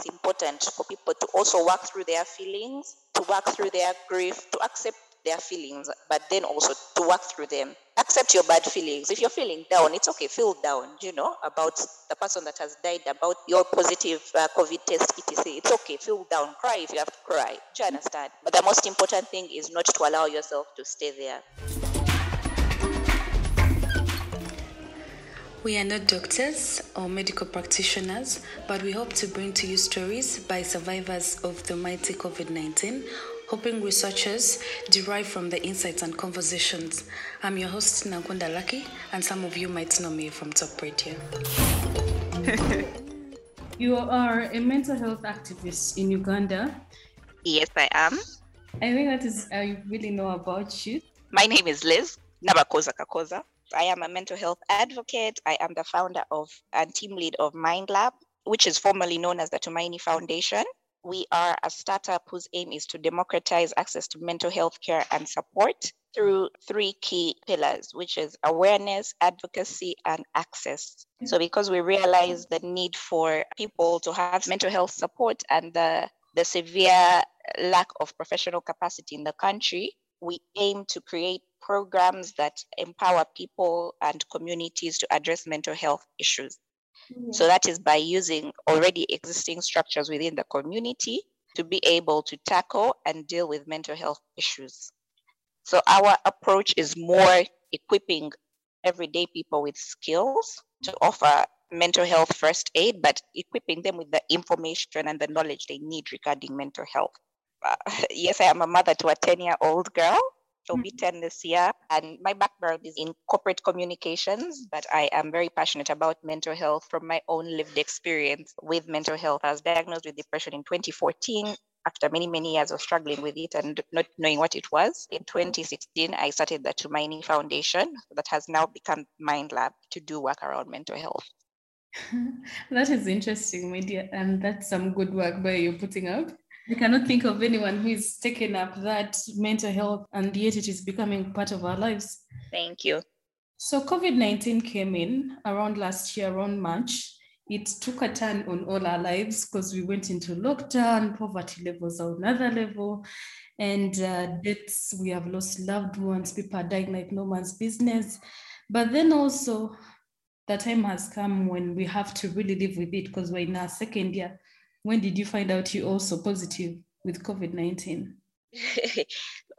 it's important for people to also work through their feelings, to work through their grief, to accept their feelings, but then also to work through them. Accept your bad feelings. If you're feeling down, it's okay, feel down, you know, about the person that has died, about your positive uh, COVID test, etc. It's okay, feel down, cry if you have to cry. Do you understand? But the most important thing is not to allow yourself to stay there. We are not doctors or medical practitioners, but we hope to bring to you stories by survivors of the mighty COVID 19, hoping researchers derive from the insights and conversations. I'm your host, Nangunda Lucky, and some of you might know me from Top Radio. you are a mental health activist in Uganda. Yes, I am. I think that is I really know about you. My name is Liz Nabakoza Kakoza. I am a mental health advocate. I am the founder of and team lead of Mind Lab, which is formerly known as the Tumaini Foundation. We are a startup whose aim is to democratize access to mental health care and support through three key pillars, which is awareness, advocacy, and access. So, because we realize the need for people to have mental health support and the, the severe lack of professional capacity in the country, we aim to create programs that empower people and communities to address mental health issues. Mm-hmm. So that is by using already existing structures within the community to be able to tackle and deal with mental health issues. So our approach is more equipping everyday people with skills to offer mental health first aid, but equipping them with the information and the knowledge they need regarding mental health. Uh, yes, I am a mother to a 10 year old girl Be mm-hmm. 10 this year. And my background is in corporate communications, but I am very passionate about mental health from my own lived experience with mental health. I was diagnosed with depression in 2014 after many, many years of struggling with it and not knowing what it was. In 2016, I started the Tumaini Foundation that has now become Mind Lab to do work around mental health. that is interesting, media, and that's some good work by you putting out. I cannot think of anyone who is taken up that mental health, and yet it is becoming part of our lives. Thank you. So, COVID 19 came in around last year, around March. It took a turn on all our lives because we went into lockdown, poverty levels are another level, and uh, deaths. We have lost loved ones, people are dying like no man's business. But then also, the time has come when we have to really live with it because we're in our second year when did you find out you also positive with COVID 19?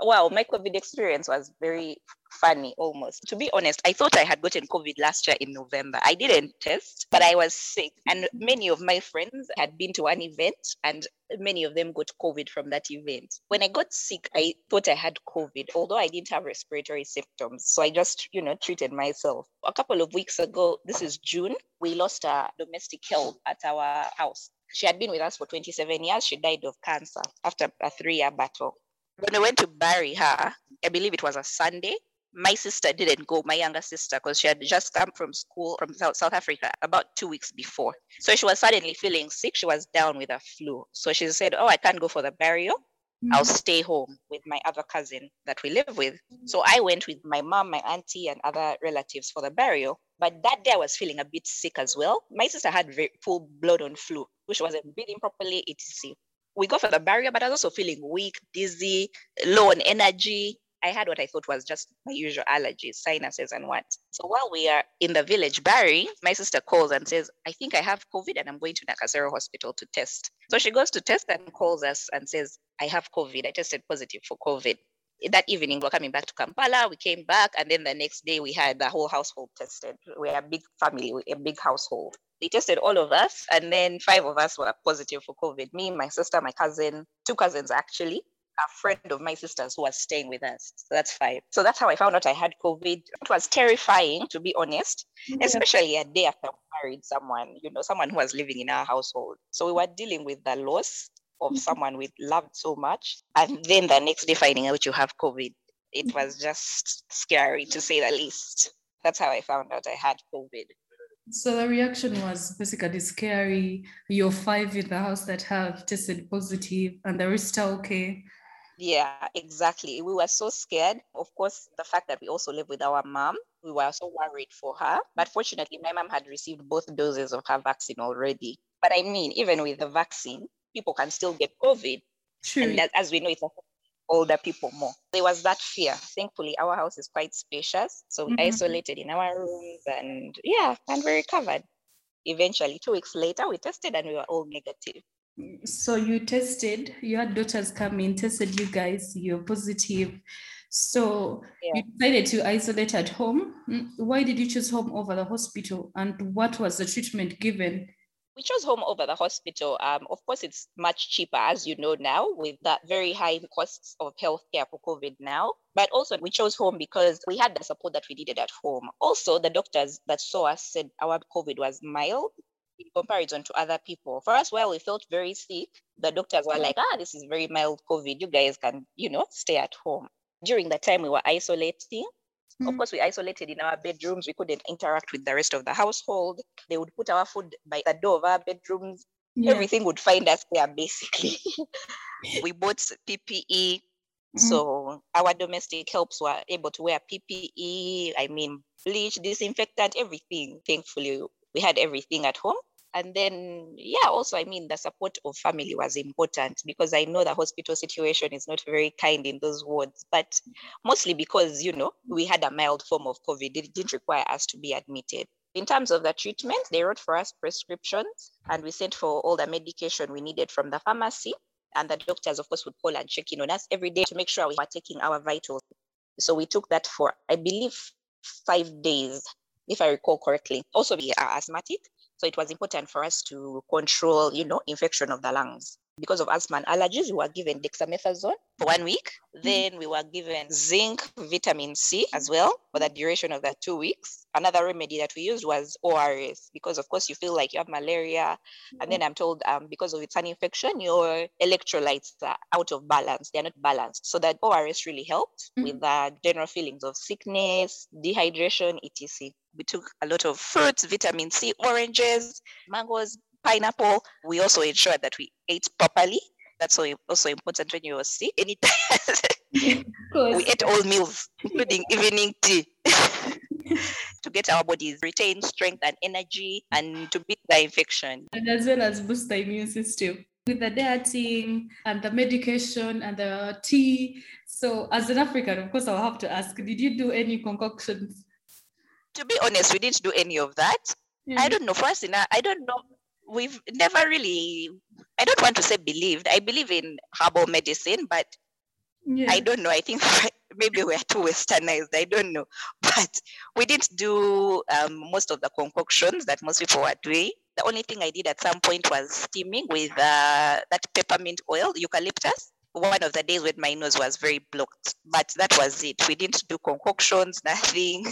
wow, my COVID experience was very funny almost. To be honest, I thought I had gotten COVID last year in November. I didn't test, but I was sick. And many of my friends had been to an event and many of them got COVID from that event. When I got sick, I thought I had COVID, although I didn't have respiratory symptoms. So I just, you know, treated myself. A couple of weeks ago, this is June, we lost a domestic help at our house. She had been with us for 27 years. She died of cancer after a three year battle. When I went to bury her, I believe it was a Sunday, my sister didn't go, my younger sister, because she had just come from school from South, South Africa about two weeks before. So she was suddenly feeling sick. She was down with a flu. So she said, Oh, I can't go for the burial. Mm-hmm. I'll stay home with my other cousin that we live with. So I went with my mom, my auntie, and other relatives for the burial. But that day I was feeling a bit sick as well. My sister had very full blood on flu, which wasn't breathing properly, etc. We go for the barrier, but I was also feeling weak, dizzy, low on energy. I had what I thought was just my usual allergies, sinuses, and what. So while we are in the village burying, my sister calls and says, I think I have COVID and I'm going to Nakasero Hospital to test. So she goes to test and calls us and says, I have COVID. I tested positive for COVID. That evening, we're coming back to Kampala. We came back, and then the next day, we had the whole household tested. We're a big family, a big household. They tested all of us, and then five of us were positive for COVID me, my sister, my cousin, two cousins actually a friend of my sister's who was staying with us. So that's five. So that's how I found out I had COVID. It was terrifying, to be honest, yeah. especially a day after I married someone, you know, someone who was living in our household. So we were dealing with the loss of mm-hmm. someone we loved so much. And then the next day finding out you have COVID. It mm-hmm. was just scary to say the least. That's how I found out I had COVID. So the reaction was basically scary. You're five in the house that have tested positive and the rest are okay. Yeah, exactly. We were so scared. Of course, the fact that we also live with our mom, we were so worried for her. But fortunately, my mom had received both doses of her vaccine already. But I mean, even with the vaccine, people can still get COVID. True. And as, we know, it's affecting older people more. There was that fear. Thankfully, our house is quite spacious. So we Mhm. isolated in our rooms and yeah, and we recovered. Eventually, two weeks later, we tested and we were all negative. So you tested, you had daughters come in, tested you guys, you're positive. So Yeah. you decided to isolate at home. Mm, Why did you choose home over the hospital? And what was the treatment given? We chose home over the hospital. Um, of course, it's much cheaper, as you know now, with that very high costs of healthcare for COVID now. But also, we chose home because we had the support that we needed at home. Also, the doctors that saw us said our COVID was mild in comparison to other people. For us, while we felt very sick, the doctors were like, ah, this is very mild COVID. You guys can, you know, stay at home. During the time we were isolating, of Mhm. course, we isolated in our bedrooms. We couldn't interact with the rest of the household. They would put our food by the door of our bedrooms. Yeah. Everything would find us there, basically. we bought PPE. Mhm. So our domestic helps were able to wear PPE. I mean, bleach, disinfectant, everything. Thankfully, we had everything at home. And then, yeah, also, I mean, the support of family was important because I know the hospital situation is not very kind in those wards, but mostly because, you know, we had a mild form of COVID. It didn't require us to be admitted. In terms of the treatment, they wrote for us prescriptions and we sent for all the medication we needed from the pharmacy. And the doctors, of course, would call and check in on us every day to make sure we were taking our vitals. So we took that for, I believe, five days, if I recall correctly. Also, we are asthmatic. So it was important for us to control, you know, infection of the lungs. Because of asthma and allergies, we were given dexamethasone for one week. Mm. Then we were given zinc, vitamin C as well for the duration of that two weeks. Another remedy that we used was ORS because, of course, you feel like you have malaria. And mm-hmm. then I'm told um, because of it's an infection, your electrolytes are out of balance. They're not balanced. So that ORS really helped mm-hmm. with the general feelings of sickness, dehydration, etc. We took a lot of fruits, vitamin C, oranges, mangoes, pineapple. We also ensured that we ate properly. That's so also important when you're sick. Anytime we ate all meals, including evening tea, to get our bodies retain strength and energy and to beat the infection. and as well as boost the immune system with the dieting and the medication and the tea. So, as an African, of course, I'll have to ask: Did you do any concoctions? To be honest, we didn't do any of that. I don't know. For us, I don't know. We've never really. I don't want to say believed. I believe in herbal medicine, but Yeah. I don't know. I think maybe we're too westernized. I don't know. But we didn't do um, most of the concoctions that most people were doing. The only thing I did at some point was steaming with uh, that peppermint oil, eucalyptus. One of the days when my nose was very blocked, but that was it. We didn't do concoctions, nothing.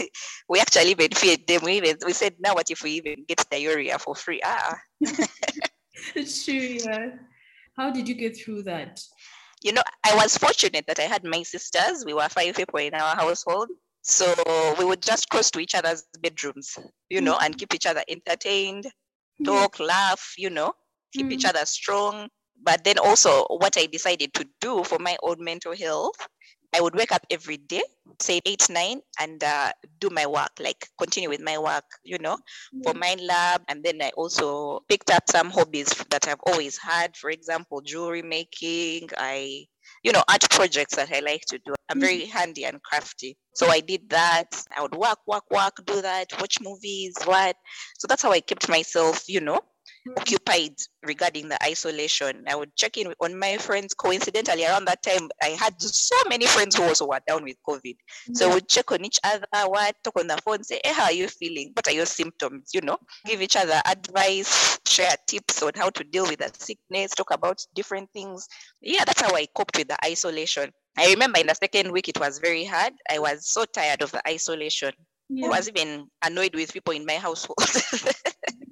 We actually even feared them. We even we said, now what if we even get diarrhea for free? Ah, It's true. Yeah. How did you get through that? you know, I was fortunate that I had my sisters. We were five people in our household. So we would just cross to each other's bedrooms, you know, and keep each other entertained, talk, laugh, you know, keep each Mm. other strong. But then also, what I decided to do for my own mental health, I would wake up every day, say eight, nine, and uh, do my work, like continue with my work, you know, for Mind Lab. And then I also picked up some hobbies that I've always had. For example, jewelry making. I, you know, art projects that I like to do. I'm Mm. very handy and crafty. So I did that. I would work, work, work, do that, watch movies, what. So that's how I kept myself, you know, occupied regarding the isolation. I would check in on my friends. Coincidentally, around that time, I had so many friends who also were down with COVID. So we'd check on each other, what, talk on the phone, say, hey, how are you feeling? What are your symptoms? You know, give each other advice, share tips on how to deal with the sickness, talk about different things. Yeah, that's how I coped with the isolation. I remember in the second week, it was very hard. I was so tired of the isolation. I was even annoyed with people in my household.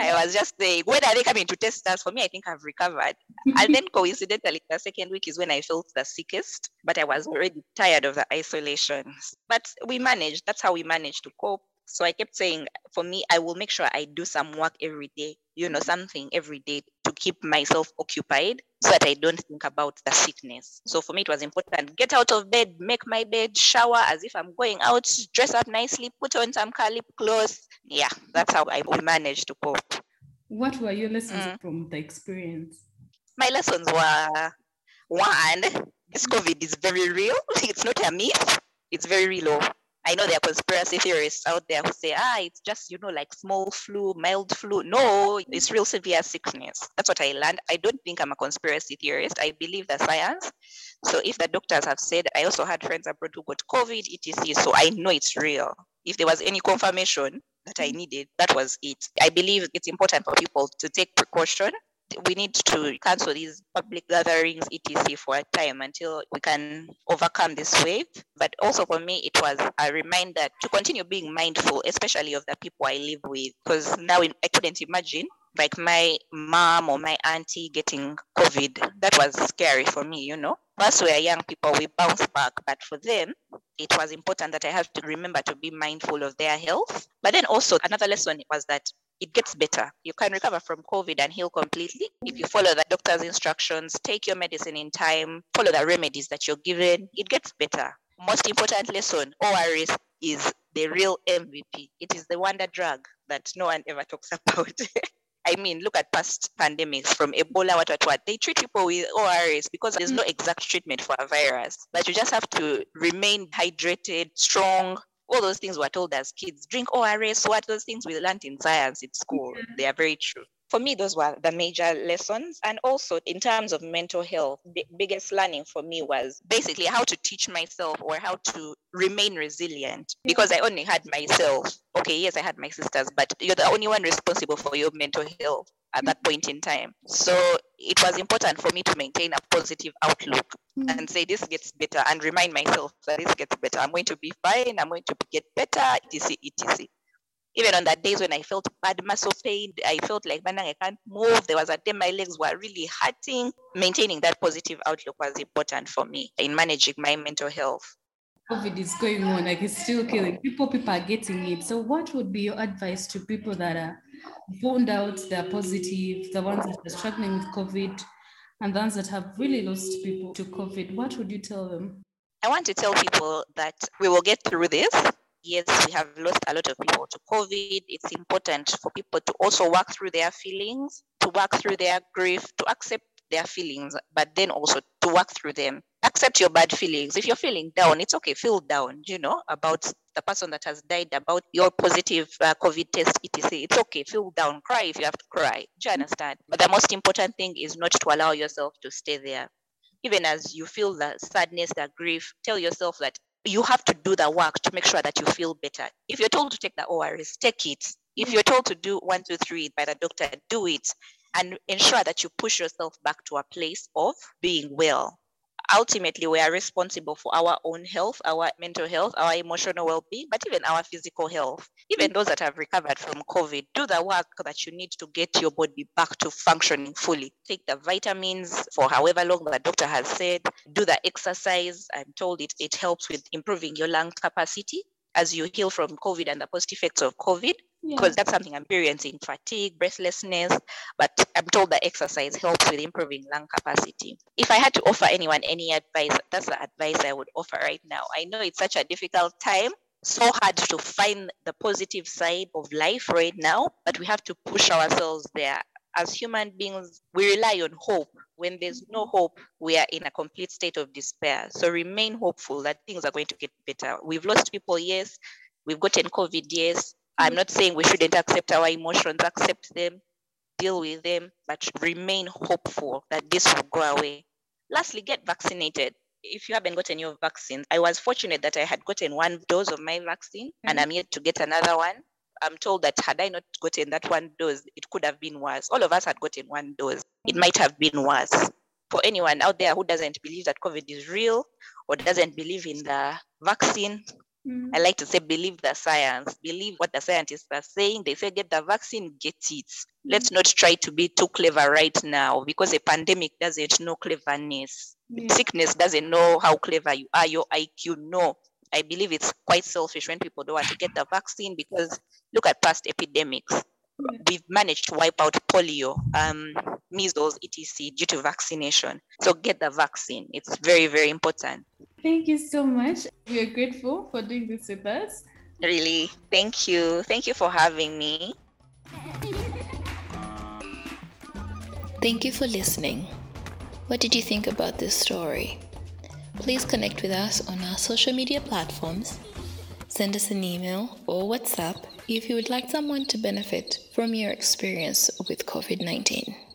I was just saying, when are they coming to test us? For me, I think I've recovered. And then coincidentally, the second week is when I felt the sickest, but I was already tired of the isolation. But we managed. That's how we managed to cope. So I kept saying, for me, I will make sure I do some work every day, you know, something every day to keep myself occupied so that I don't think about the sickness. So for me, it was important. Get out of bed, make my bed, shower as if I'm going out, dress up nicely, put on some car lip clothes. Yeah, that's how I we managed to cope. What were your lessons mm. from the experience? My lessons were one, this COVID is very real. It's not a myth. It's very real. I know there are conspiracy theorists out there who say, ah, it's just, you know, like small flu, mild flu. No, it's real severe sickness. That's what I learned. I don't think I'm a conspiracy theorist. I believe the science. So if the doctors have said, I also had friends abroad who got COVID, etc. So I know it's real. If there was any confirmation that I needed, that was it. I believe it's important for people to take precaution we need to cancel these public gatherings, etc., for a time until we can overcome this wave. But also for me, it was a reminder to continue being mindful, especially of the people I live with, because now I couldn't imagine like my mom or my auntie getting COVID. That was scary for me, you know. Once we are young people, we bounce back, but for them, it was important that I have to remember to be mindful of their health. But then also another lesson was that it gets better. You can recover from COVID and heal completely if you follow the doctor's instructions, take your medicine in time, follow the remedies that you're given. It gets better. Most important lesson ORS is the real MVP. It is the wonder drug that no one ever talks about. I mean, look at past pandemics from Ebola, what, what, what. They treat people with ORS because there's no mm. exact treatment for a virus. But you just have to remain hydrated, strong, all those things we're told as kids drink ORS, what those things we learned in science in school, mm-hmm. they are very true. For me, those were the major lessons. And also, in terms of mental health, the biggest learning for me was basically how to teach myself or how to remain resilient because I only had myself. Okay, yes, I had my sisters, but you're the only one responsible for your mental health at that point in time. So it was important for me to maintain a positive outlook mm-hmm. and say this gets better and remind myself that this gets better. I'm going to be fine. I'm going to get better, etc., etc. Even on the days when I felt bad muscle pain, I felt like man, I can't move. There was a day my legs were really hurting. Maintaining that positive outlook was important for me in managing my mental health. COVID is going on, like it's still killing people. People are getting it. So, what would be your advice to people that are found out they're positive, the ones that are struggling with COVID, and the ones that have really lost people to COVID? What would you tell them? I want to tell people that we will get through this. Yes, we have lost a lot of people to COVID. It's important for people to also work through their feelings, to work through their grief, to accept their feelings, but then also to work through them. Accept your bad feelings. If you're feeling down, it's okay, feel down, you know, about the person that has died, about your positive uh, COVID test, etc. It's okay, feel down, cry if you have to cry. Do you understand? But the most important thing is not to allow yourself to stay there. Even as you feel the sadness, the grief, tell yourself that you have to do the work to make sure that you feel better. If you're told to take the ORS, take it. If you're told to do one, two, three by the doctor, do it and ensure that you push yourself back to a place of being well. Ultimately, we are responsible for our own health, our mental health, our emotional well being, but even our physical health. Even those that have recovered from COVID, do the work that you need to get your body back to functioning fully. Take the vitamins for however long the doctor has said, do the exercise. I'm told it, it helps with improving your lung capacity as you heal from COVID and the post effects of COVID because yeah. that's something I'm experiencing fatigue, breathlessness. But I'm told that exercise helps with improving lung capacity. If I had to offer anyone any advice, that's the advice I would offer right now. I know it's such a difficult time, so hard to find the positive side of life right now, but we have to push ourselves there. As human beings, we rely on hope. When there's no mm-hmm. hope, we are in a complete state of despair. So remain hopeful that things are going to get better. We've lost people, yes. We've gotten COVID, yes I'm not saying we shouldn't accept our emotions, accept them, deal with them, but remain hopeful that this will go away. Lastly, get vaccinated. If you haven't gotten your vaccine, I was fortunate that I had gotten one dose of my vaccine mm-hmm. and I'm yet to get another one. I'm told that had I not gotten that one dose, it could have been worse. All of us had gotten one dose. It might have been worse. For anyone out there who doesn't believe that COVID is real or doesn't believe in the vaccine, Mm. I like to say, believe the science, believe what the scientists are saying. They say, get the vaccine, get it. Mm. Let's not try to be too clever right now because a pandemic doesn't know cleverness. Yeah. Sickness doesn't know how clever you are, your IQ. No, I believe it's quite selfish when people don't want to get the vaccine because look at past epidemics. Yeah. We've managed to wipe out polio, um, measles, etc., due to vaccination. So get the vaccine. It's very, very important. Thank you so much. We are grateful for doing this with us. Really, thank you. Thank you for having me. Thank you for listening. What did you think about this story? Please connect with us on our social media platforms. Send us an email or WhatsApp if you would like someone to benefit from your experience with COVID 19.